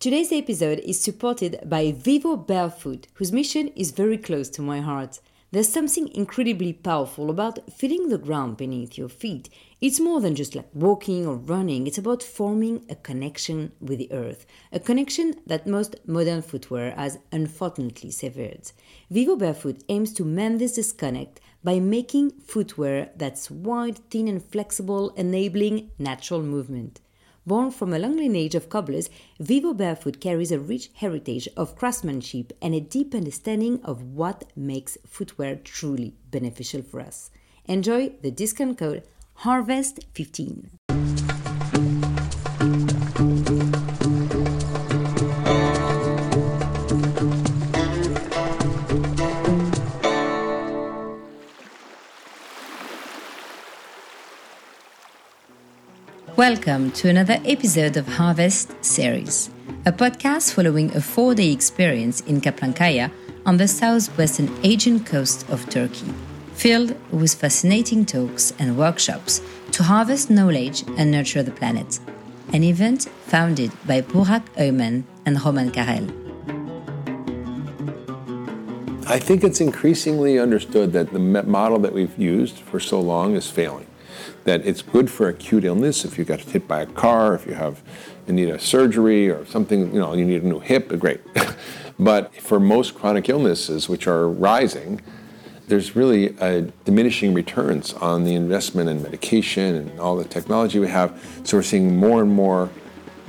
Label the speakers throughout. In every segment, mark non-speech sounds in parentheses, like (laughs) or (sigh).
Speaker 1: Today's episode is supported by Vivo Barefoot, whose mission is very close to my heart. There's something incredibly powerful about feeling the ground beneath your feet. It's more than just like walking or running, it's about forming a connection with the earth, a connection that most modern footwear has unfortunately severed. Vivo Barefoot aims to mend this disconnect by making footwear that's wide, thin, and flexible, enabling natural movement. Born from a long lineage of cobblers, Vivo Barefoot carries a rich heritage of craftsmanship and a deep understanding of what makes footwear truly beneficial for us. Enjoy the discount code HARVEST15. Welcome to another episode of Harvest Series, a podcast following a four day experience in Kaplankaya on the southwestern Aegean coast of Turkey, filled with fascinating talks and workshops to harvest knowledge and nurture the planet. An event founded by Burak Oyman and Roman Karel.
Speaker 2: I think it's increasingly understood that the model that we've used for so long is failing that it's good for acute illness if you got hit by a car, if you have you need a surgery or something, you know, you need a new hip, uh, great. (laughs) but for most chronic illnesses, which are rising, there's really diminishing returns on the investment in medication and all the technology we have. So we're seeing more and more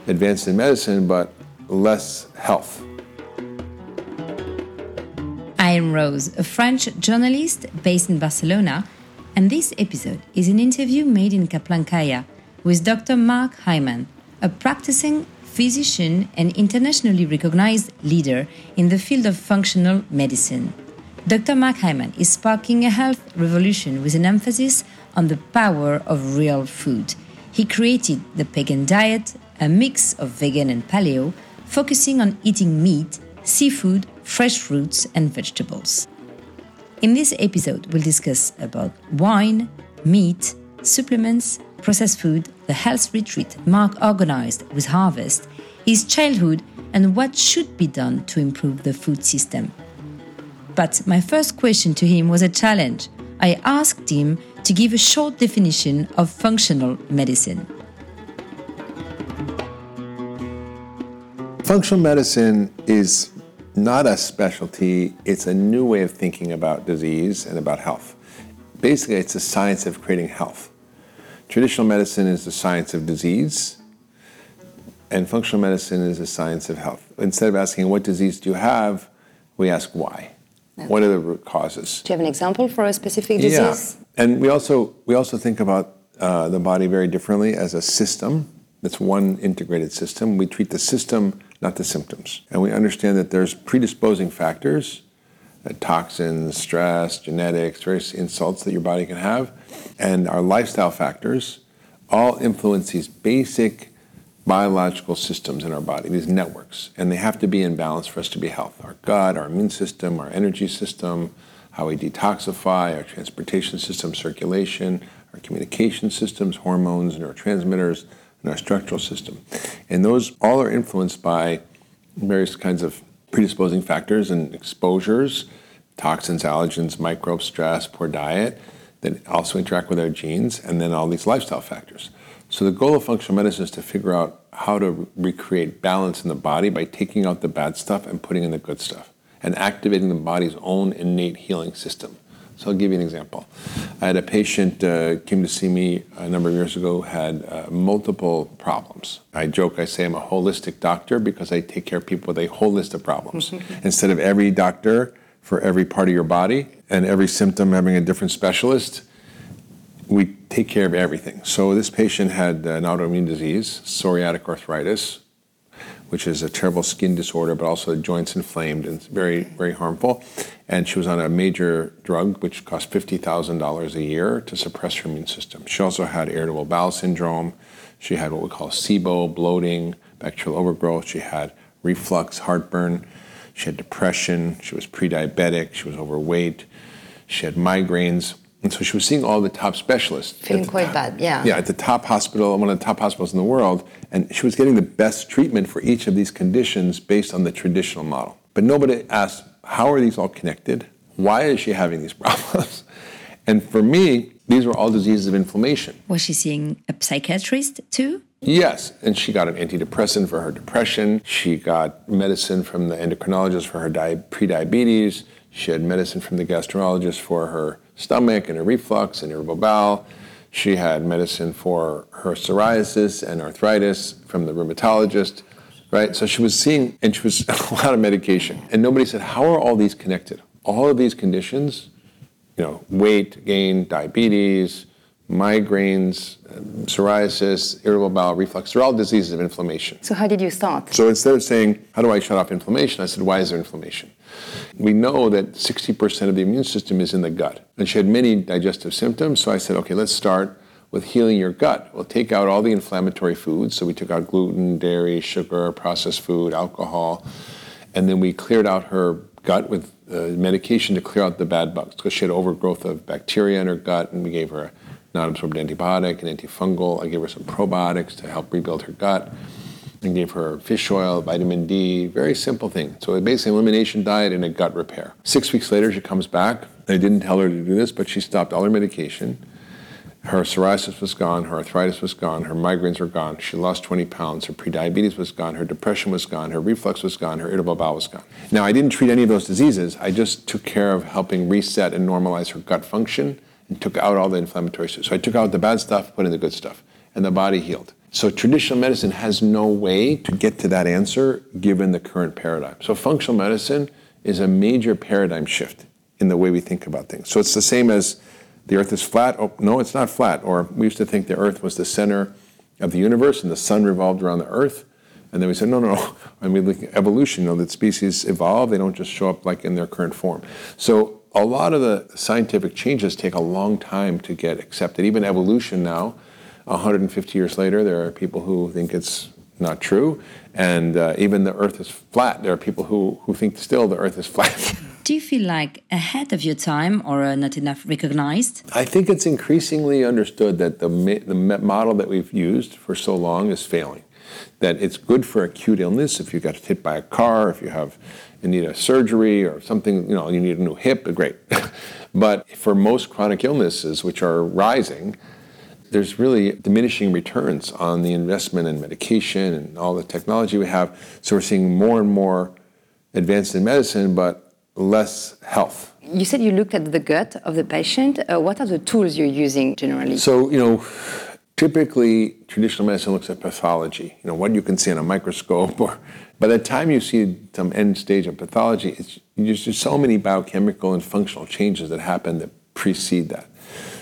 Speaker 2: advanced in medicine, but less health.
Speaker 1: I am Rose, a French journalist based in Barcelona and this episode is an interview made in Kaplankaya with Dr. Mark Hyman, a practicing physician and internationally recognized leader in the field of functional medicine. Dr. Mark Hyman is sparking a health revolution with an emphasis on the power of real food. He created the Pegan Diet, a mix of vegan and paleo, focusing on eating meat, seafood, fresh fruits, and vegetables. In this episode, we'll discuss about wine, meat, supplements, processed food, the health retreat Mark organized with Harvest, his childhood, and what should be done to improve the food system. But my first question to him was a challenge. I asked him to give a short definition of functional medicine.
Speaker 2: Functional medicine is not a specialty, it's a new way of thinking about disease and about health. Basically, it's a science of creating health. Traditional medicine is the science of disease, and functional medicine is the science of health. Instead of asking, What disease do you have? we ask, Why? Okay. What are the root causes?
Speaker 1: Do you have an example for a specific disease?
Speaker 2: Yeah. And we also, we also think about uh, the body very differently as a system. It's one integrated system. We treat the system not the symptoms. And we understand that there's predisposing factors, uh, toxins, stress, genetics, various insults that your body can have, and our lifestyle factors all influence these basic biological systems in our body, these networks, and they have to be in balance for us to be healthy. Our gut, our immune system, our energy system, how we detoxify, our transportation system, circulation, our communication systems, hormones, neurotransmitters, in our structural system. And those all are influenced by various kinds of predisposing factors and exposures, toxins, allergens, microbes, stress, poor diet, that also interact with our genes, and then all these lifestyle factors. So the goal of functional medicine is to figure out how to recreate balance in the body by taking out the bad stuff and putting in the good stuff and activating the body's own innate healing system. So I'll give you an example. I had a patient uh, came to see me a number of years ago had uh, multiple problems. I joke, I say I'm a holistic doctor because I take care of people with a whole list of problems (laughs) instead of every doctor for every part of your body and every symptom having a different specialist. We take care of everything. So this patient had an autoimmune disease, psoriatic arthritis, which is a terrible skin disorder, but also the joints inflamed and very, very harmful. And she was on a major drug, which cost $50,000 a year to suppress her immune system. She also had irritable bowel syndrome. She had what we call SIBO, bloating, bacterial overgrowth. She had reflux, heartburn. She had depression. She was pre diabetic. She was overweight. She had migraines. And so she was seeing all the top specialists.
Speaker 1: Feeling quite top, bad, yeah.
Speaker 2: Yeah, at the top hospital, one of the top hospitals in the world. And she was getting the best treatment for each of these conditions based on the traditional model. But nobody asked, how are these all connected? Why is she having these (laughs) problems? And for me, these were all diseases of inflammation.
Speaker 1: Was she seeing a psychiatrist too?
Speaker 2: Yes, and she got an antidepressant for her depression. She got medicine from the endocrinologist for her di- prediabetes. She had medicine from the gastrologist for her stomach and her reflux and irritable bowel. She had medicine for her psoriasis and arthritis from the rheumatologist, right? So she was seeing, and she was (laughs) a lot of medication. And nobody said, how are all these connected? All of these conditions, you know, weight gain, diabetes, migraines, psoriasis, irritable bowel reflux, they're all diseases of inflammation.
Speaker 1: So how did you start?
Speaker 2: So instead of saying, how do I shut off inflammation? I said, why is there inflammation? We know that 60% of the immune system is in the gut. And she had many digestive symptoms, so I said, okay, let's start with healing your gut. We'll take out all the inflammatory foods. So we took out gluten, dairy, sugar, processed food, alcohol, and then we cleared out her gut with uh, medication to clear out the bad bugs because she had overgrowth of bacteria in her gut, and we gave her a non-absorbed antibiotic, an antifungal. I gave her some probiotics to help rebuild her gut. And gave her fish oil, vitamin D, very simple thing. So basically, elimination diet and a gut repair. Six weeks later, she comes back. I didn't tell her to do this, but she stopped all her medication. Her psoriasis was gone, her arthritis was gone, her migraines were gone. She lost 20 pounds. Her prediabetes was gone, her depression was gone, her reflux was gone, her irritable bowel was gone. Now, I didn't treat any of those diseases. I just took care of helping reset and normalize her gut function took out all the inflammatory stuff. So I took out the bad stuff, put in the good stuff, and the body healed. So traditional medicine has no way to get to that answer given the current paradigm. So functional medicine is a major paradigm shift in the way we think about things. So it's the same as the earth is flat. Oh, no, it's not flat. Or we used to think the earth was the center of the universe and the sun revolved around the earth. And then we said, no, no, no. (laughs) I mean, like evolution, you know, that species evolve, they don't just show up like in their current form. So a lot of the scientific changes take a long time to get accepted. Even evolution now, 150 years later, there are people who think it's not true. And uh, even the earth is flat. There are people who, who think still the earth is flat. (laughs)
Speaker 1: Do you feel like ahead of your time or uh, not enough recognized?
Speaker 2: I think it's increasingly understood that the, the model that we've used for so long is failing. That it's good for acute illness if you got hit by a car, if you have you need a surgery or something, you know, you need a new hip, great. (laughs) but for most chronic illnesses, which are rising, there's really diminishing returns on the investment in medication and all the technology we have. So we're seeing more and more advanced in medicine, but less health.
Speaker 1: You said you looked at the gut of the patient. Uh, what are the tools you're using generally?
Speaker 2: So, you know, typically traditional medicine looks at pathology, you know, what you can see in a microscope or by the time you see some end stage of pathology, it's, there's just so many biochemical and functional changes that happen that precede that.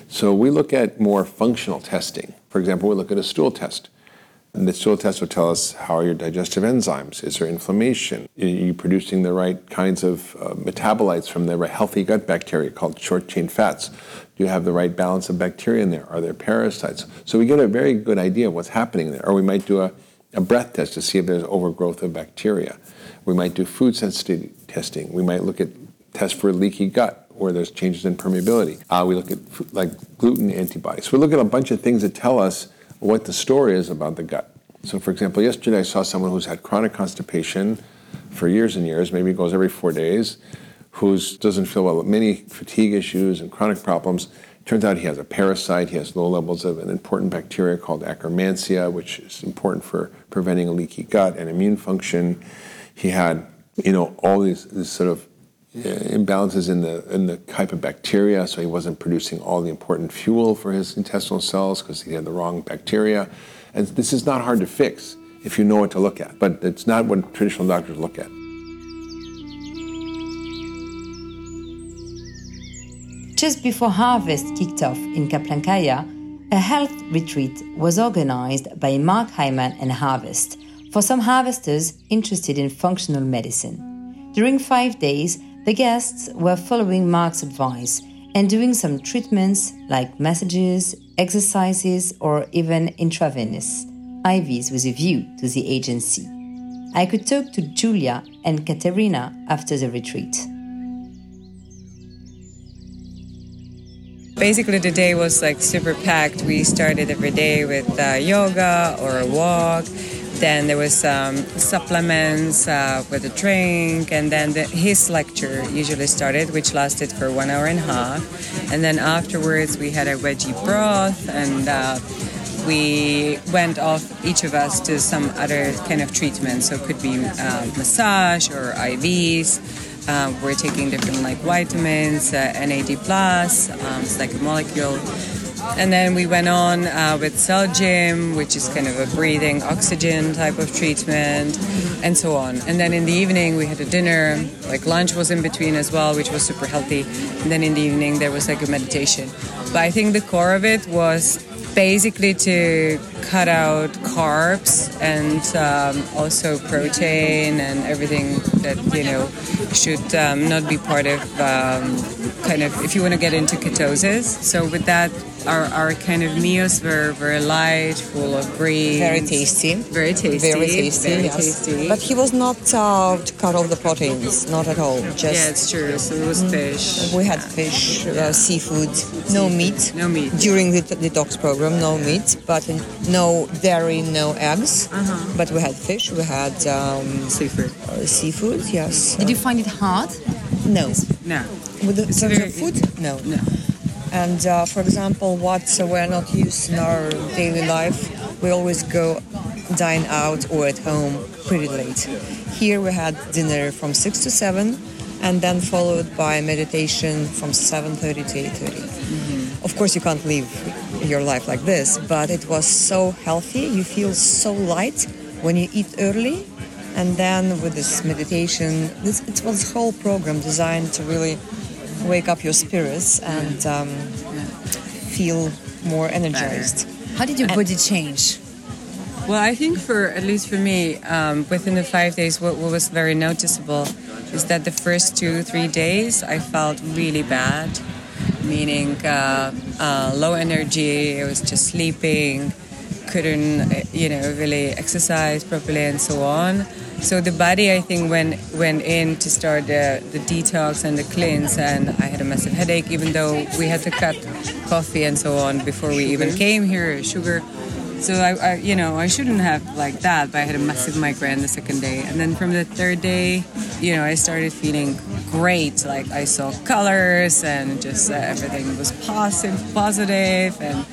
Speaker 2: So we look at more functional testing. For example, we look at a stool test. And the stool test will tell us how are your digestive enzymes? Is there inflammation? Are you producing the right kinds of uh, metabolites from the healthy gut bacteria called short chain fats? Do you have the right balance of bacteria in there? Are there parasites? So we get a very good idea of what's happening there. Or we might do a a breath test to see if there's overgrowth of bacteria. We might do food sensitivity testing. We might look at tests for leaky gut where there's changes in permeability. Uh, we look at like gluten antibodies. We look at a bunch of things that tell us what the story is about the gut. So, for example, yesterday I saw someone who's had chronic constipation for years and years, maybe goes every four days, who doesn't feel well, with many fatigue issues and chronic problems. Turns out he has a parasite. He has low levels of an important bacteria called Akkermansia, which is important for preventing a leaky gut and immune function. He had, you know, all these, these sort of Uh, imbalances in the in the type of bacteria, so he wasn't producing all the important fuel for his intestinal cells because he had the wrong bacteria. And this is not hard to fix if you know what to look at, but it's not what traditional doctors look at.
Speaker 1: Just before harvest kicked off in Kaplankaya, a health retreat was organized by Mark Hyman and Harvest for some harvesters interested in functional medicine. During five days, the guests were following Mark's advice and doing some treatments like massages, exercises, or even intravenous IVs with a view to the agency. I could talk to Julia and Katerina after the retreat.
Speaker 3: Basically, the day was like super packed. We started every day with uh, yoga or a walk. Then there was some supplements uh, with a drink, and then the, his lecture usually started, which lasted for one hour and a half. And then afterwards, we had a veggie broth, and uh, we went off each of us to some other kind of treatment. So it could be uh, massage or IVs. Uh, we're taking different like vitamins, uh, NAD plus, um, it's like a molecule. And then we went on uh, with CellGym, which is kind of a breathing oxygen type of treatment, and so on. And then in the evening we had a dinner, like lunch was in between as well, which was super healthy. And then in the evening there was like a meditation. But I think the core of it was basically to cut out carbs and um, also protein and everything that you know should um, not be part of um, kind of if you want to get into ketosis. So with that, our, our kind of meals were very light, full of greens.
Speaker 4: Very tasty.
Speaker 3: Very tasty.
Speaker 4: Very tasty.
Speaker 3: Very
Speaker 4: yes.
Speaker 3: tasty.
Speaker 4: But he was not uh, to cut off the proteins, not at all. Just
Speaker 3: yeah, it's true. So it was fish.
Speaker 4: we had fish, uh, seafood, no meat.
Speaker 3: No meat.
Speaker 4: During the the detox program, no meat, but no dairy, no eggs.
Speaker 3: Uh-huh.
Speaker 4: But we had fish, we had um,
Speaker 3: Seafood.
Speaker 4: uh, seafood, yes.
Speaker 1: Did you find it hard?
Speaker 4: No.
Speaker 3: No.
Speaker 4: With the terms
Speaker 3: very-
Speaker 4: of food? No.
Speaker 3: No.
Speaker 4: And uh, for example, what we're not used in our daily life, we always go dine out or at home pretty late. Here we had dinner from six to seven, and then followed by meditation from 7:30 to 8:30. Of course, you can't live your life like this, but it was so healthy. You feel so light when you eat early, and then with this meditation, this it was a whole program designed to really wake up your spirits and um, feel more energized.
Speaker 1: How did your body change?
Speaker 3: Well, I think for at least for me, um, within the five days, what, what was very noticeable is that the first two three days I felt really bad, meaning uh, uh, low energy. I was just sleeping, couldn't uh, you know really exercise properly and so on. So the body, I think, went went in to start the, the detox and the cleanse, and I had a massive headache, even though we had to cut coffee and so on before we even came here, sugar. So I, I, you know, I shouldn't have like that, but I had a massive migraine the second day, and then from the third day, you know, I started feeling great. Like I saw colors, and just uh, everything was positive, positive, and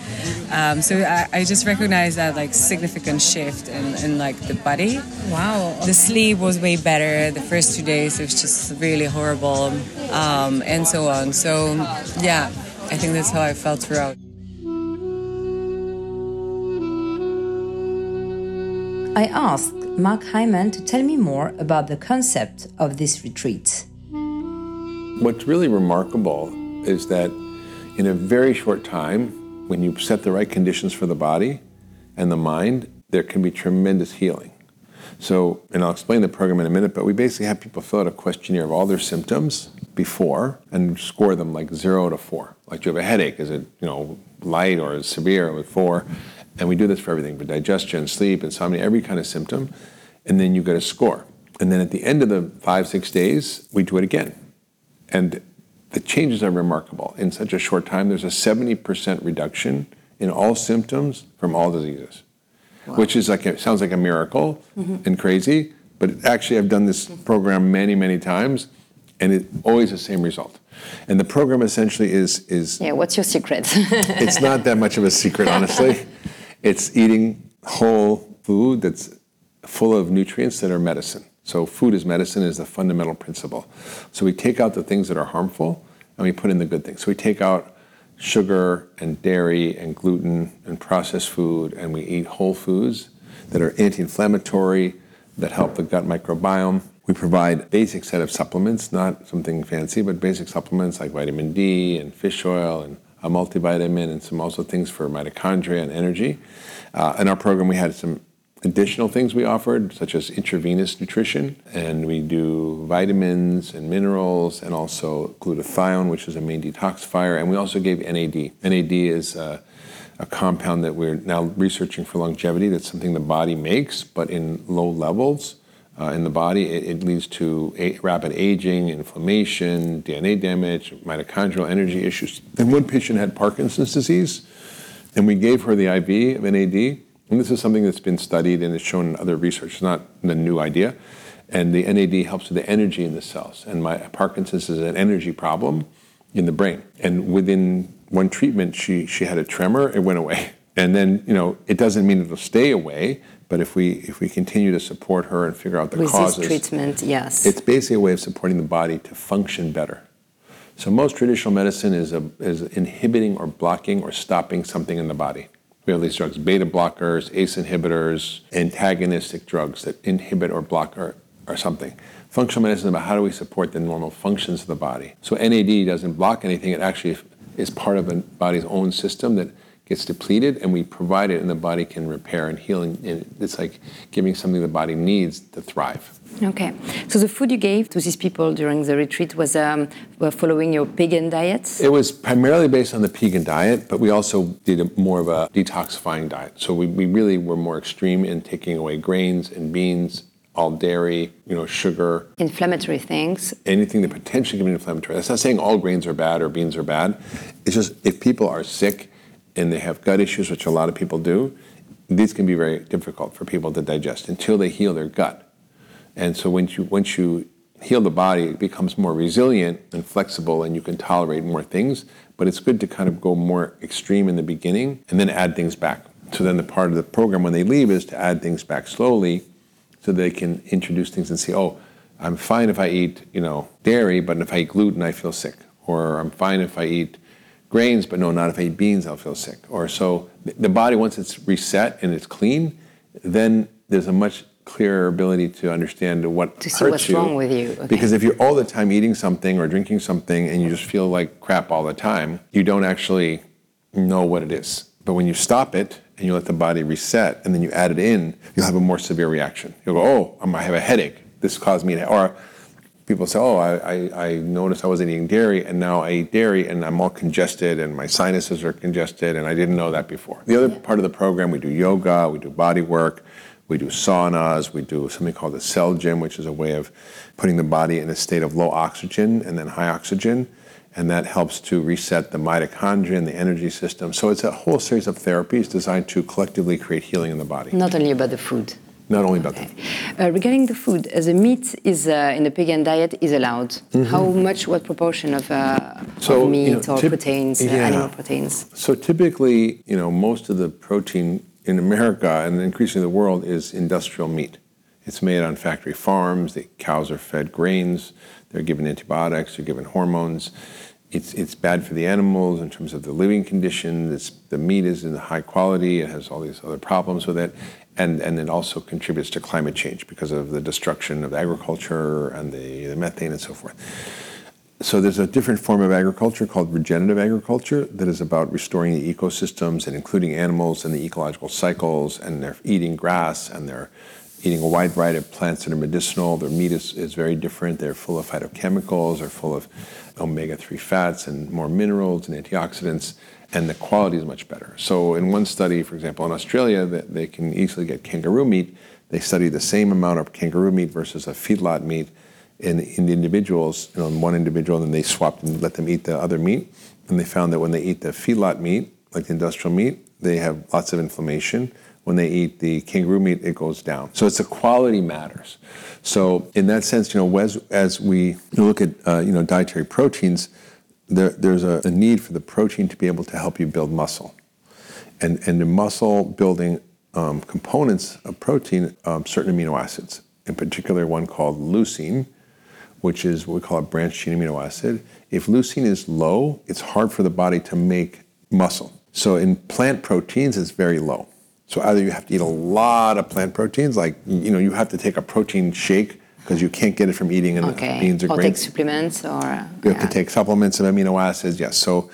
Speaker 3: um, so I, I just recognized that like significant shift in, in like the body.
Speaker 1: Wow.
Speaker 3: The sleep was way better. The first two days it was just really horrible, um, and so on. So yeah, I think that's how I felt throughout.
Speaker 1: I asked Mark Hyman to tell me more about the concept of this retreat.
Speaker 2: What's really remarkable is that in a very short time, when you set the right conditions for the body and the mind, there can be tremendous healing. So, and I'll explain the program in a minute, but we basically have people fill out a questionnaire of all their symptoms before and score them like zero to four. Like, do you have a headache? Is it, you know, light or severe with four? And we do this for everything, for digestion, sleep, insomnia, every kind of symptom. And then you get a score. And then at the end of the five, six days, we do it again. And the changes are remarkable. In such a short time, there's a 70% reduction in all symptoms from all diseases, which is like, sounds like a miracle mm-hmm. and crazy, but actually I've done this program many, many times, and it's always the same result. And the program essentially is, is
Speaker 5: Yeah, what's your secret?
Speaker 2: it's not that much of a secret, honestly. (laughs) It's eating whole food that's full of nutrients that are medicine. So, food is medicine is the fundamental principle. So, we take out the things that are harmful and we put in the good things. So, we take out sugar and dairy and gluten and processed food, and we eat whole foods that are anti inflammatory, that help the gut microbiome. We provide basic set of supplements, not something fancy, but basic supplements like vitamin D and fish oil and a multivitamin and some also things for mitochondria and energy. Uh, in our program, we had some additional things we offered, such as intravenous nutrition, and we do vitamins and minerals, and also glutathione, which is a main detoxifier, and we also gave NAD. NAD is uh, a compound that we're now researching for longevity. That's something the body makes, but in low levels uh, in the body, it, it leads to a, rapid aging, inflammation, DNA damage, mitochondrial energy issues. Then one patient had Parkinson's disease, and we gave her the IV of NAD. And this is something that's been studied and is shown in other research. It's not a new idea. And the NAD helps with the energy in the cells. And my Parkinson's is an energy problem in the brain. And within one treatment, she, she had a tremor, it went away. (laughs) And then, you know, it doesn't mean it'll stay away, but if we if we continue to support her and figure out the
Speaker 1: With
Speaker 2: causes,
Speaker 1: treatment, yes.
Speaker 2: it's basically a way of supporting the body to function better. So most traditional medicine is a, is inhibiting or blocking or stopping something in the body. We have these drugs, beta blockers, ACE inhibitors, antagonistic drugs that inhibit or block or, or something. Functional medicine is about how do we support the normal functions of the body. So NAD doesn't block anything. It actually is part of the body's own system that gets depleted and we provide it and the body can repair and heal. And it's like giving something the body needs to thrive.
Speaker 1: Okay. So the food you gave to these people during the retreat was um, following your pegan diet?
Speaker 2: It was primarily based on the pegan diet, but we also did a, more of a detoxifying diet. So we, we really were more extreme in taking away grains and beans, all dairy, you know, sugar.
Speaker 1: Inflammatory things.
Speaker 2: Anything that potentially can be inflammatory. That's not saying all grains are bad or beans are bad. It's just if people are sick and they have gut issues, which a lot of people do, these can be very difficult for people to digest until they heal their gut. And so once you once you heal the body, it becomes more resilient and flexible, and you can tolerate more things. But it's good to kind of go more extreme in the beginning and then add things back. So then the part of the program when they leave is to add things back slowly, so they can introduce things and say, oh, I'm fine if I eat you know dairy, but if I eat gluten, I feel sick. Or I'm fine if I eat grains, but no, not if I eat beans, I'll feel sick. Or so the body, once it's reset and it's clean, then there's a much clearer ability to understand what
Speaker 1: To see what's
Speaker 2: you.
Speaker 1: wrong with you, okay.
Speaker 2: Because if you're all the time eating something or drinking something and you just feel like crap all the time, you don't actually know what it is. But when you stop it and you let the body reset and then you add it in, you'll have a more severe reaction. You'll go, oh, I have a headache. This caused me to, or people say, oh, I, I, I noticed I wasn't eating dairy and now I eat dairy and I'm all congested and my sinuses are congested and I didn't know that before. The other part of the program, we do yoga, we do body work, we do saunas, we do something called the cell gym, which is a way of putting the body in a state of low oxygen and then high oxygen. And that helps to reset the mitochondria and the energy system. So it's a whole series of therapies designed to collectively create healing in the body,
Speaker 1: Not only about the food.
Speaker 2: Not only about the
Speaker 1: Uh, regarding the food, uh, the meat is uh, in the pegan diet is allowed. How much, what proportion of, uh.
Speaker 2: So,
Speaker 1: of meat
Speaker 2: you know,
Speaker 1: or proteins, uh,
Speaker 2: yeah.
Speaker 1: animal proteins?
Speaker 2: So typically, you know, most of the protein in America and increasingly the world is industrial meat. It's made on factory farms. The cows are fed grains. They're given antibiotics. They're given hormones. It's, it's bad for the animals in terms of the living conditions. It's, the meat is in high quality. It has all these other problems with it. And, it also contributes to climate change because of the destruction of agriculture and the, methane and so forth. So there's a different form of agriculture called regenerative agriculture that is about restoring the ecosystems and including animals and the ecological cycles, and they're eating grass and they're eating a wide variety of plants that are medicinal. Their meat is, is very different. They're full of phytochemicals, they're full of omega-3 fats and more minerals and antioxidants, and the quality is much better. So in one study, for example, in Australia, they can easily get kangaroo meat. They studied the same amount of kangaroo meat versus a feedlot meat in, in the individuals, you know, in one individual, and then they swapped and let them eat the other meat. And they found that when they eat the feedlot meat, like the industrial meat, they have lots of inflammation. When they eat the kangaroo meat, it goes down. So it's the quality matters. So in that sense, you know, as, as we look at uh, you know dietary proteins, there, there's a, a need for the protein to be able to help you build muscle and, and the muscle building um, components of protein, um, certain amino acids, in particular one called leucine, which is what we call a branched chain amino acid. If leucine is low, it's hard for the body to make muscle. So in plant proteins, it's very low. So either you have to eat a lot of plant proteins, like you know, you have to take a protein shake because you can't get it from eating in
Speaker 1: Okay.
Speaker 2: beans or
Speaker 1: or take
Speaker 2: grains.
Speaker 1: supplements or.
Speaker 2: You have
Speaker 1: yeah.
Speaker 2: to take supplements of amino acids, yes. So,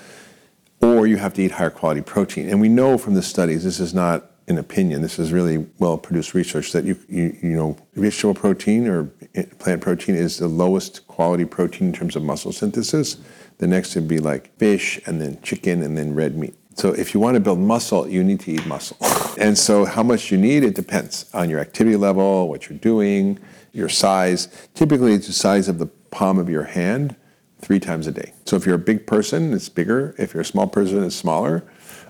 Speaker 2: or you have to eat higher quality protein. And we know from the studies, this is not an opinion. This is really well produced research that you, you you know vegetable protein or eh, plant protein is the lowest quality protein in terms of muscle synthesis. The next would be like fish, and then chicken, and then red meat. So if you want to build muscle, you need to eat muscle. (laughs) and so how much you need, it depends on your activity level, what you're doing. Your size. Typically, it's the size of the palm of your hand three times a day. So if you're a big person, it's bigger. If you're a small person, it's smaller.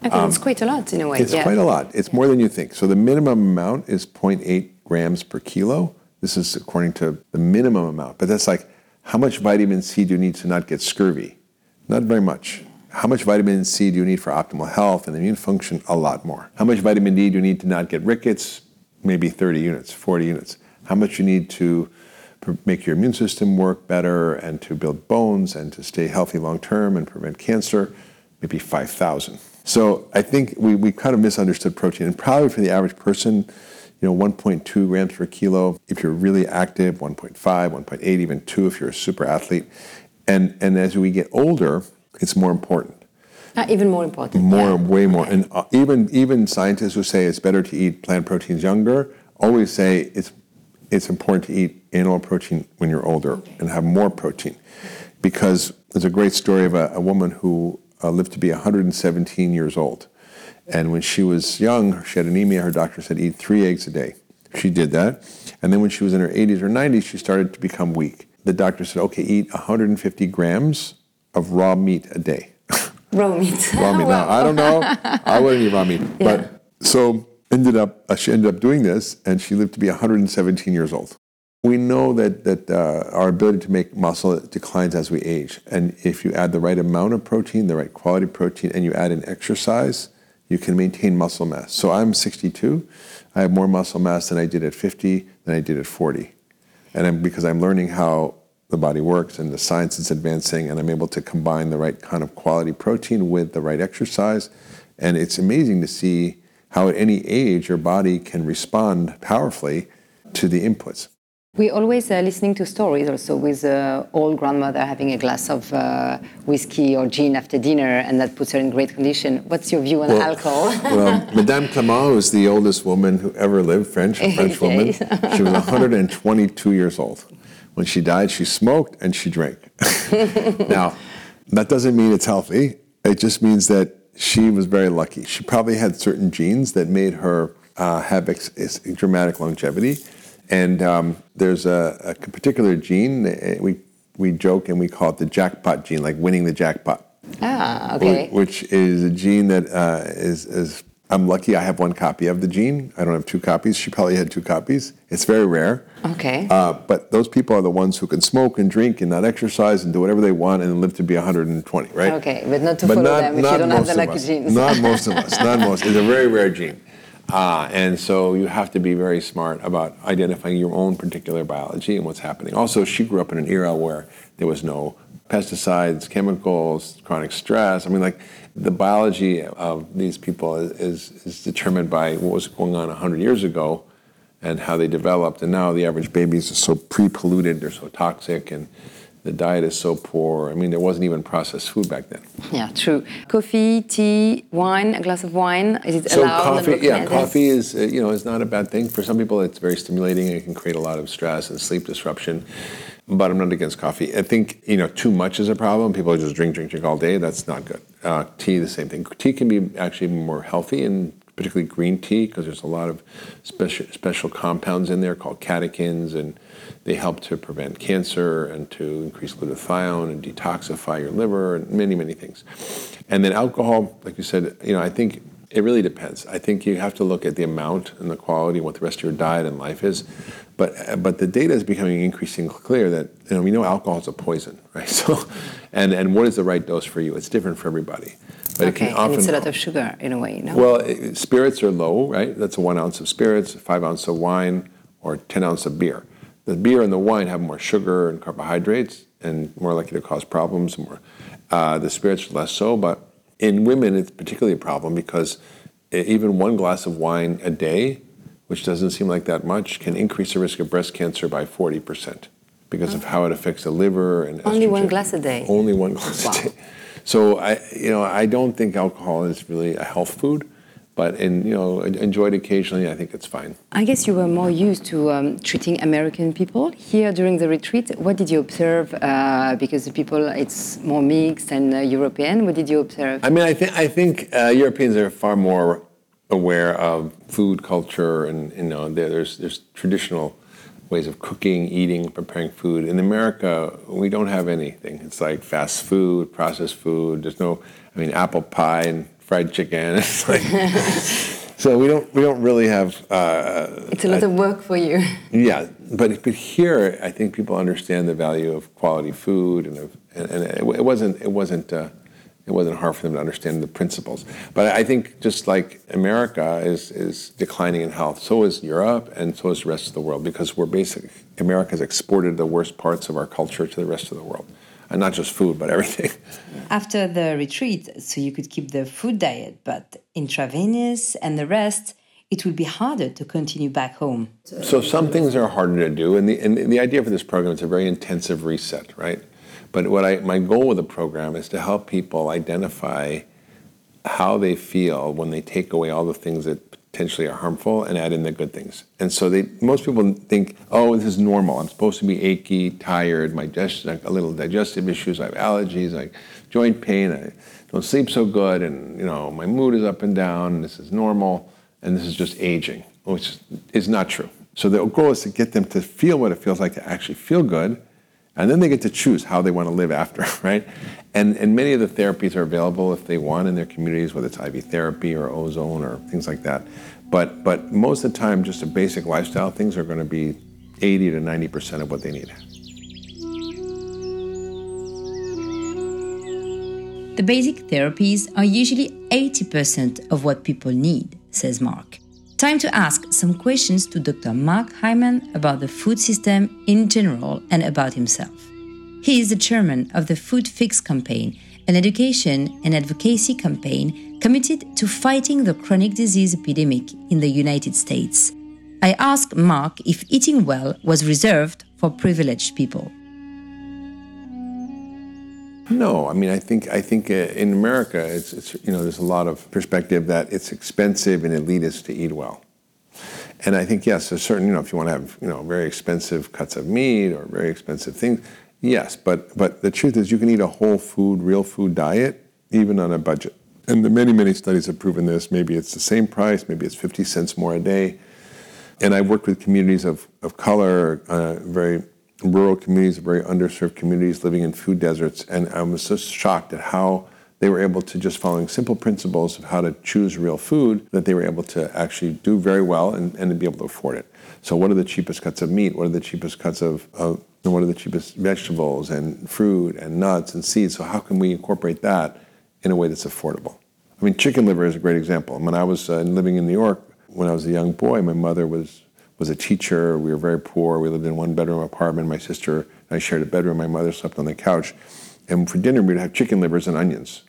Speaker 5: Okay, it's um, quite a lot in a way.
Speaker 2: It's
Speaker 5: yeah.
Speaker 2: quite a lot. It's more than you think. So the minimum amount is 0.8 grams per kilo. This is according to the minimum amount. But that's like, how much vitamin C do you need to not get scurvy? Not very much. How much vitamin C do you need for optimal health and immune function? A lot more. How much vitamin D do you need to not get rickets? Maybe 30 units, 40 units. How much you need to make your immune system work better and to build bones and to stay healthy long term and prevent cancer? Maybe 5,000. So I think we, we kind of misunderstood protein. And probably for the average person, you know, 1.2 grams per kilo if you're really active, 1.5, 1.8, even 2 if you're a super athlete. And, and as we get older, it's more important.
Speaker 5: Ah, even more important.
Speaker 2: More,
Speaker 5: yeah.
Speaker 2: way more. And uh, even even scientists who say it's better to eat plant proteins younger always say it's it's important to eat animal protein when you're older and have more protein, because there's a great story of a, a woman who uh, lived to be 117 years old, and when she was young, she had anemia. Her doctor said eat three eggs a day. She did that, and then when she was in her 80s or 90s, she started to become weak. The doctor said, okay, eat 150 grams of raw meat a day.
Speaker 5: Raw meat.
Speaker 2: raw meat. Now, I don't know. (laughs) I wouldn't eat raw meat. But so ended up, uh, she ended up doing this, and she lived to be 117 years old. We know that that uh, our ability to make muscle declines as we age, and if you add the right amount of protein, the right quality protein, and you add in exercise, you can maintain muscle mass. So I'm 62. I have more muscle mass than I did at 50 than I did at 40, and I'm, because I'm learning how the body works and the science is advancing, and I'm able to combine the right kind of quality protein with the right exercise. And it's amazing to see how at any age your body can respond powerfully to the inputs.
Speaker 5: We're always uh, listening to stories also with uh, old grandmother having a glass of uh, whiskey or gin after dinner, and that puts her in great condition. What's your view on
Speaker 2: Well-
Speaker 5: alcohol? (laughs)
Speaker 2: Well, Madame Calment was the oldest woman who ever lived, French, a (laughs) French woman. (laughs) She was 122 years old. When she died, she smoked and she drank. now, that doesn't mean it's healthy. It just means that she was very lucky. She probably had certain genes that made her uh, have ex- ex- dramatic longevity. And um, there's a, a particular gene, eh, we, we joke and we call it the jackpot gene, like winning the jackpot
Speaker 5: ah, okay.
Speaker 2: wh- which is a gene that uh, is, is, I'm lucky I have one copy of the gene. I don't have two copies. She probably had two copies. It's very rare.
Speaker 5: Okay.
Speaker 2: Uh, but those people are the ones who can smoke and drink and not exercise and do whatever they want and live to be 120, right?
Speaker 5: Okay, but not to follow them if you don't have the
Speaker 2: most of
Speaker 5: lucky
Speaker 2: us.
Speaker 5: genes.
Speaker 2: Not (laughs) most of us. Not most. It's a very rare gene. Uh, and so you have to be very smart about identifying your own particular biology and what's happening. Also, she grew up in an era where there was no pesticides, chemicals, chronic stress. I mean, like the biology of these people is, is, determined by what was going on 100 years ago and how they developed. And now the average babies are so pre-polluted, they're so toxic, and the diet is so poor. I mean, there wasn't even processed food back then.
Speaker 5: Yeah, true. Coffee, tea, wine, a glass of wine. Is it
Speaker 2: So
Speaker 5: allowed?
Speaker 2: coffee, yeah, coffee is uh, you know is not a bad thing for some people. It's very stimulating. It can create a lot of stress and sleep disruption. But I'm not against coffee. I think you know too much is a problem. People just drink, drink, drink all day. That's not good. Uh, tea, the same thing. Tea can be actually more healthy, and particularly green tea, because there's a lot of special special compounds in there called catechins, and they help to prevent cancer and to increase glutathione and detoxify your liver and many many things. And then alcohol, like you said, you know, I think it really depends. I think you have to look at the amount and the quality and what the rest of your diet and life is. But but the data is becoming increasingly clear that you know we know alcohol is a poison, (laughs) right? So, and and what is the right dose for you? It's different for everybody. But it
Speaker 5: Okay,
Speaker 2: can
Speaker 5: and
Speaker 2: often
Speaker 5: it's a lot of sugar in a way, no?
Speaker 2: well, it, spirits are low, right? That's a one ounce of spirits, five ounce of wine, or ten ounce of beer. The beer and the wine have more sugar and carbohydrates, and more likely to cause problems. More, uh, the spirits less so, but in women it's particularly a problem because even one glass of wine a day, which doesn't seem like that much, can increase the risk of breast cancer by forty percent because of how it affects the liver and
Speaker 5: Only one glass a day?
Speaker 2: Only one glass
Speaker 5: Wow.
Speaker 2: a day. So I, you know, I don't think alcohol is really a health food, but in you know, enjoyed occasionally, I think it's fine.
Speaker 5: I guess you were more used to um, treating American people here during the retreat. What did you observe? Uh, because the people, it's more mixed than uh, European. What did you observe?
Speaker 2: I mean, I think I think uh, Europeans are far more aware of food culture, and you know, there's there's traditional ways of cooking, eating, preparing food. In America, we don't have anything. It's like fast food, processed food. There's no, I mean, apple pie and fried chicken. (laughs) It's (laughs) like, so we don't we don't really have. Uh,
Speaker 5: it's a lot of work for you.
Speaker 2: Yeah, but but here I think people understand the value of quality food and of, and, and it, it wasn't it wasn't. Uh, it wasn't hard for them to understand the principles. But I think just like America is, is declining in health, so is Europe and so is the rest of the world because we're basically, America has exported the worst parts of our culture to the rest of the world. And not just food, but everything. (laughs)
Speaker 1: After the retreat, so you could keep the food diet, but intravenous and the rest, it would be harder to continue back home.
Speaker 2: So some things are harder to do. And the, and the idea for this program is a very intensive reset, right? But what I, my goal with the program is to help people identify how they feel when they take away all the things that potentially are harmful and add in the good things. And so they, most people think, oh, this is normal. I'm supposed to be achy, tired, my digestion, a little digestive issues, I have allergies, I joint pain, I don't sleep so good, and you know my mood is up and down. And this is normal, and this is just aging, which is not true. So the goal is to get them to feel what it feels like to actually feel good and then they get to choose how they want to live after, (laughs) right? And, and many of the therapies are available if they want in their communities, whether it's IV therapy or ozone or things like that. But, but most of the time, just a basic lifestyle things are going to be 80 to 90% of what they need.
Speaker 1: The basic therapies are usually 80% of what people need, says Mark. Time to ask some questions to Dr. Mark Hyman about the food system in general and about himself. He is the chairman of the Food Fix campaign, an education and advocacy campaign committed to fighting the chronic disease epidemic in the United States. I asked Mark if eating well was reserved for privileged people.
Speaker 2: No, I mean, I think I think uh, in America, it's, it's you know, there's a lot of perspective that it's expensive and elitist to eat well, and I think yes, there's certain you know, if you want to have you know very expensive cuts of meat or very expensive things, yes, but but the truth is you can eat a whole food, real food diet even on a budget, and the many many studies have proven this. Maybe it's the same price, maybe it's 50 cents more a day, and I've worked with communities of of color, uh, very rural communities, very underserved communities living in food deserts. And I was so shocked at how they were able to just following simple principles of how to choose real food that they were able to actually do very well and, and to be able to afford it. So what are the cheapest cuts of meat? What are the cheapest cuts of, of what are the cheapest vegetables and fruit and nuts and seeds? So how can we incorporate that in a way that's affordable? I mean, chicken liver is a great example. When I was uh, living in New York, when I was a young boy, my mother was was a teacher. We were very poor. We lived in one bedroom apartment. My sister and I shared a bedroom. My mother slept on the couch. And for dinner, we'd have chicken livers and onions,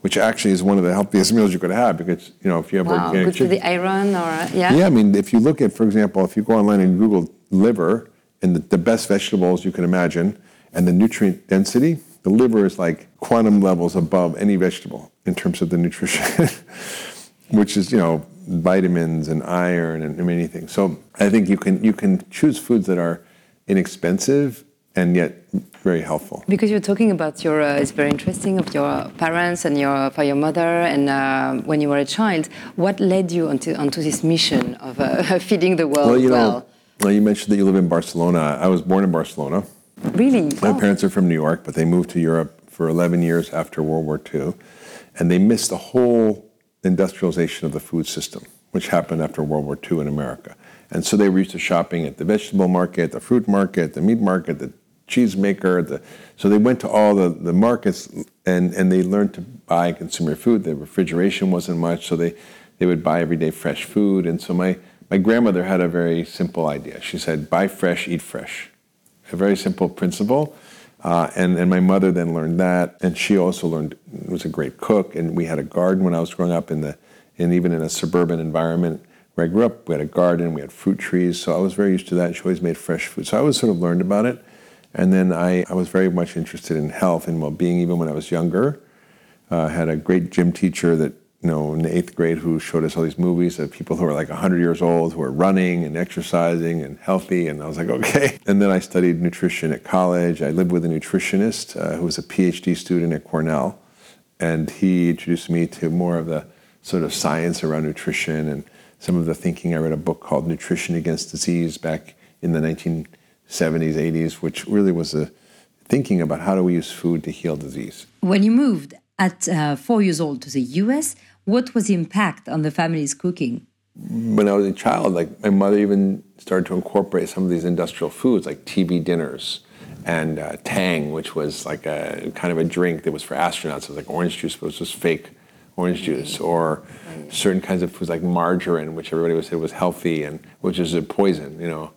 Speaker 2: which actually is one of the healthiest (laughs) meals you could have because, you know, if you have
Speaker 5: wow,
Speaker 2: organic
Speaker 5: good
Speaker 2: chicken.
Speaker 5: for the iron or, yeah?
Speaker 2: Yeah, I mean, if you look at, for example, if you go online and Google liver and the, the best vegetables you can imagine and the nutrient density, the liver is like quantum levels above any vegetable in terms of the nutrition, (laughs) which is, you know, vitamins and iron and many things. So I think you can you can choose foods that are inexpensive and yet very helpful.
Speaker 5: Because you're talking about your, uh, it's very interesting of your parents and your for your mother and uh, when you were a child. What led you onto onto this mission of uh, (laughs) feeding the world
Speaker 2: well? You
Speaker 5: well?
Speaker 2: know, well, you mentioned that you live in Barcelona. I was born in Barcelona.
Speaker 5: Really?
Speaker 2: My
Speaker 5: Oh.
Speaker 2: parents are from New York, but they moved to Europe for 11 years after World War II, and they missed the whole industrialization of the food system, which happened after World War II in America. And so they were used to shopping at the vegetable market, the fruit market, the meat market, the cheese maker. The, so they went to all the, the markets and, and they learned to buy consumer food. The refrigeration wasn't much, so they, they would buy everyday fresh food. And so my, my grandmother had a very simple idea. She said, buy fresh, eat fresh. A very simple principle. Uh, and, and my mother then learned that, and she also learned was a great cook. And we had a garden when I was growing up in the, and even in a suburban environment where I grew up, we had a garden, we had fruit trees, so I was very used to that. She always made fresh food, so I always sort of learned about it. And then I, I was very much interested in health and well-being, even when I was younger. Uh, had a great gym teacher that you know in the eighth grade who showed us all these movies of people who are like 100 years old who are running and exercising and healthy and i was like (laughs) okay. And then i studied nutrition at college. I lived with a nutritionist uh, who was a phd student at cornell and he introduced me to more of the sort of science around nutrition and some of the thinking. I read a book called nutrition against disease back in the 1970s, 80s, which really was a thinking about how do we use food to heal disease.
Speaker 1: When you moved at uh, four years old to the US, what was the impact on the family's cooking?
Speaker 2: When I was a child, like my mother even started to incorporate some of these industrial foods like TV dinners and uh, Tang, which was like a kind of a drink that was for astronauts. It was like orange juice, but it was just fake orange juice, or certain kinds of foods like margarine, which everybody would say was healthy and which is a poison, you know.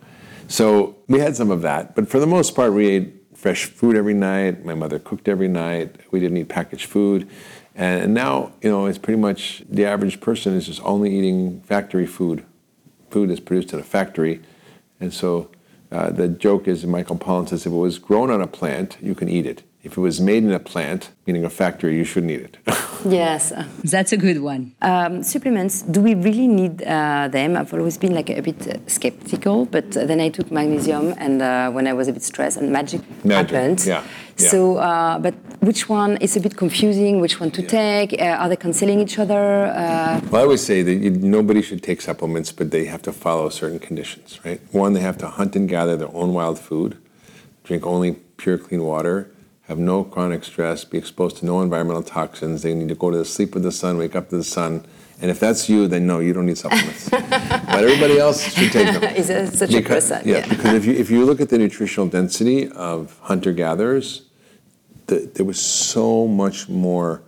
Speaker 2: So we had some of that, but for the most part, we ate fresh food every night. My mother cooked every night. We didn't eat packaged food. And now, you know, it's pretty much the average person is just only eating factory food. Food is produced in a factory. And so uh, the joke is, Michael Pollan says, if it was grown on a plant, you can eat it. If it was made in a plant, meaning a factory, you shouldn't eat it. (laughs)
Speaker 5: yes.
Speaker 1: That's a good one.
Speaker 5: Um, supplements, do we really need uh, them? I've always been like a bit skeptical, but then I took magnesium, and uh, when I was a bit stressed, and magic,
Speaker 2: magic
Speaker 5: happened.
Speaker 2: Yeah. yeah.
Speaker 5: So, uh, but which one is a bit confusing? Which one to yeah. take? Uh, are they canceling each other? Uh,
Speaker 2: well, I always say that you, nobody should take supplements, but they have to follow certain conditions, right? One, they have to hunt and gather their own wild food, drink only pure, clean water have no chronic stress, be exposed to no environmental toxins. They need to go to sleep with the sun, wake up to the sun. And if that's you, then no, you don't need supplements. (laughs) but everybody else should take them. (laughs)
Speaker 5: Is it such
Speaker 2: because,
Speaker 5: a person?
Speaker 2: Yeah, yeah, because if you, if you look at the nutritional density of hunter gatherers, the, there was so much more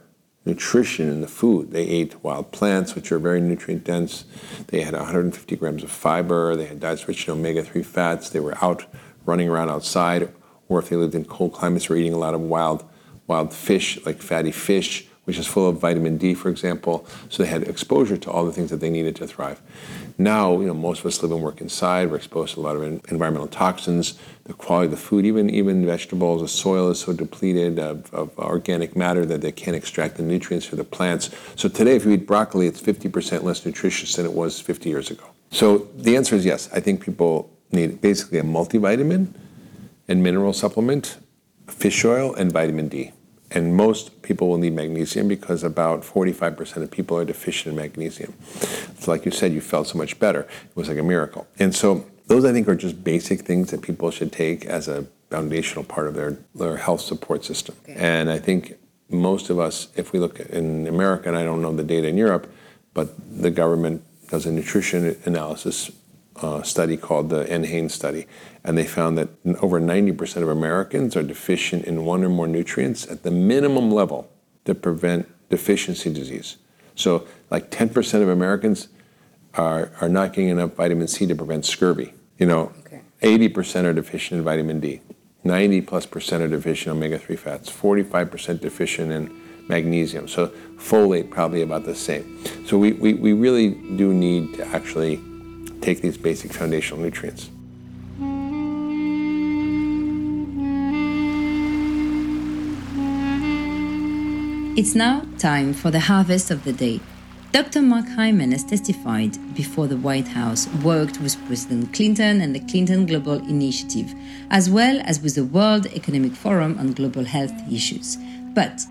Speaker 2: nutrition in the food. They ate wild plants, which are very nutrient dense. They had 150 grams of fiber. They had diets rich in omega 3 fats. They were out running around outside or if they lived in cold climates, or eating a lot of wild, wild fish, like fatty fish, which is full of vitamin D, for example. So they had exposure to all the things that they needed to thrive. Now, you know, most of us live and work inside. We're exposed to a lot of environmental toxins. The quality of the food, even even vegetables, the soil is so depleted of, of organic matter that they can't extract the nutrients for the plants. So today, if you eat broccoli, it's 50% less nutritious than it was 50 years ago. So the answer is yes. I think people need basically a multivitamin and mineral supplement, fish oil, and vitamin D. And most people will need magnesium because about 45% of people are deficient in magnesium. So, like you said, you felt so much better. It was like a miracle. And so, those I think are just basic things that people should take as a foundational part of their, their health support system. Okay. And I think most of us, if we look in America, and I don't know the data in Europe, but the government does a nutrition analysis uh, study called the NHANES study, and they found that over 90% of Americans are deficient in one or more nutrients at the minimum level to prevent deficiency disease. So, like 10% of Americans are, are not getting enough vitamin C to prevent scurvy. You know, okay. 80% are deficient in vitamin D, 90 plus percent are deficient in omega 3 fats, 45% deficient in magnesium. So, folate probably about the same. So, we, we, we really do need to actually take these basic foundational nutrients.
Speaker 1: It's now time for the harvest of the day. Dr. Mark Hyman has testified before the White House, worked with President Clinton and the Clinton Global Initiative, as well as with the World Economic Forum on global health issues. But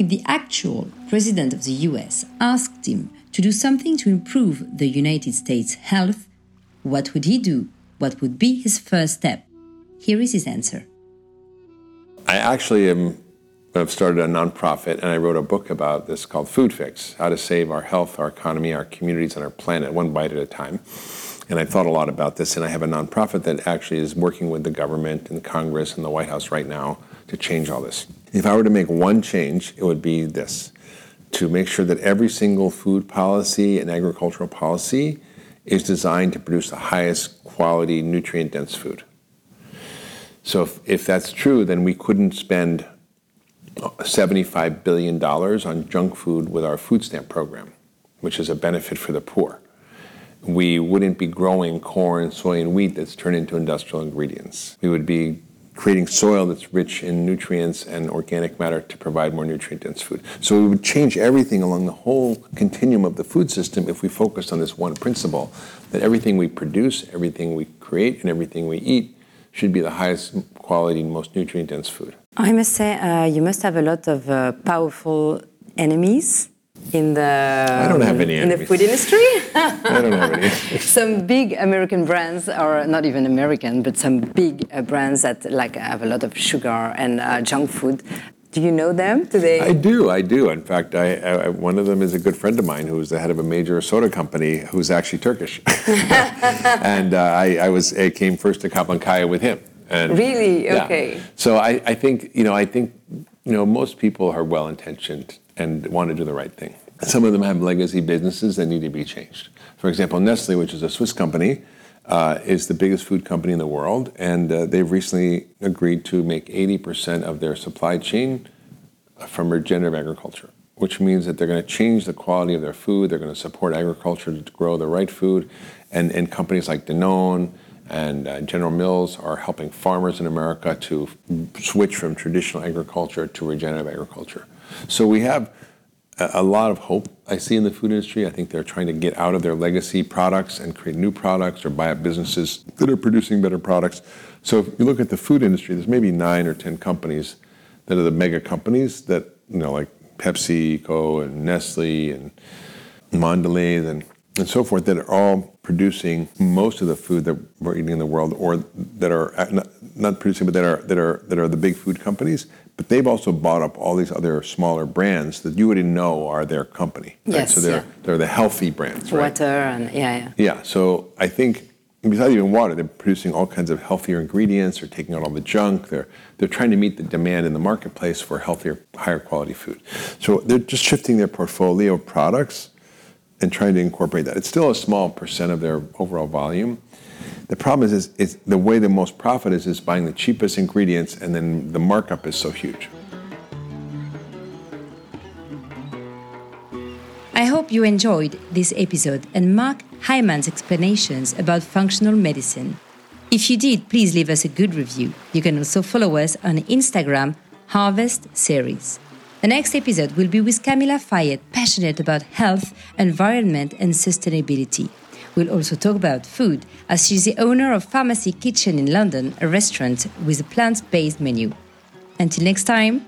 Speaker 1: if the actual president of the US asked him to do something to improve the United States' health, what would he do? What would be his first step? Here is his answer.
Speaker 2: I actually am, I've started a nonprofit and I wrote a book about this called Food Fix How to Save Our Health, Our Economy, Our Communities, and Our Planet, one bite at a time. And I thought a lot about this, and I have a nonprofit that actually is working with the government and Congress and the White House right now to change all this. If I were to make one change, it would be this to make sure that every single food policy and agricultural policy is designed to produce the highest quality, nutrient dense food. So, if, if that's true, then we couldn't spend uh, $75 billion on junk food with our food stamp program, which is a benefit for the poor. We wouldn't be growing corn, soy, and wheat that's turned into industrial ingredients. We would be creating soil that's rich in nutrients and organic matter to provide more nutrient dense food. So we would change everything along the whole continuum of the food system if we focused on this one principle that everything we produce, everything we create, and everything we eat should be the highest quality, most nutrient dense food.
Speaker 5: I must say, uh, you must have a lot of uh, powerful enemies in the
Speaker 2: I don't have any
Speaker 5: in the food industry.
Speaker 2: I don't have any. (laughs)
Speaker 5: some big American brands, or not even American, but some big uh, brands that like have a lot of sugar and uh, junk food. Do you know them? Do they?
Speaker 2: I do, I do. In fact, I, I, one of them is a good friend of mine who's the head of a major soda company who's actually Turkish. (laughs) (laughs) and uh, I, I was I came first to Kaplankaya with him. And,
Speaker 5: Really?
Speaker 2: yeah.
Speaker 5: Okay.
Speaker 2: So I, I think you know I think you know most people are well intentioned and want to do the right thing. Some of them have legacy businesses that need to be changed. For example, Nestle, which is a Swiss company, uh, is the biggest food company in the world, and uh, they've recently agreed to make 80% of their supply chain from regenerative agriculture, which means that they're going to change the quality of their food. They're going to support agriculture to grow the right food. And, and companies like Danone and uh, General Mills are helping farmers in America to switch from traditional agriculture to regenerative agriculture. So we have a, lot of hope I see in the food industry. I think they're trying to get out of their legacy products and create new products or buy up businesses that are producing better products. So if you look at the food industry, there's maybe nine or 10 companies that are the mega companies that, you know, like PepsiCo and Nestle and Mondelez and, and so forth that are all producing most of the food that we're eating in the world or that are not, producing but that are that are that are the big food companies but they've also bought up all these other smaller brands that you wouldn't know are their company right?
Speaker 5: Yes,
Speaker 2: so they're
Speaker 5: yeah.
Speaker 2: they're the healthy brands right
Speaker 5: Water and yeah, yeah.
Speaker 2: yeah, so I think besides even water, they're producing all kinds of healthier ingredients. They're taking out all the junk. They're they're trying to meet the demand in the marketplace for healthier, higher quality food. So they're just shifting their portfolio of products and trying to incorporate that. It's still a small percent of their overall volume. The problem is, is, the way the most profit is is buying the cheapest ingredients, and then the markup is so huge.
Speaker 1: I hope you enjoyed this episode and Mark Hyman's explanations about functional medicine. If you did, please leave us a good review. You can also follow us on Instagram, Harvest Series. The next episode will be with Camilla Fayed, passionate about health, environment, and sustainability. We'll also talk about food, as she's the owner of Farmacy Kitchen in London, a restaurant with a plant based menu. Until next time,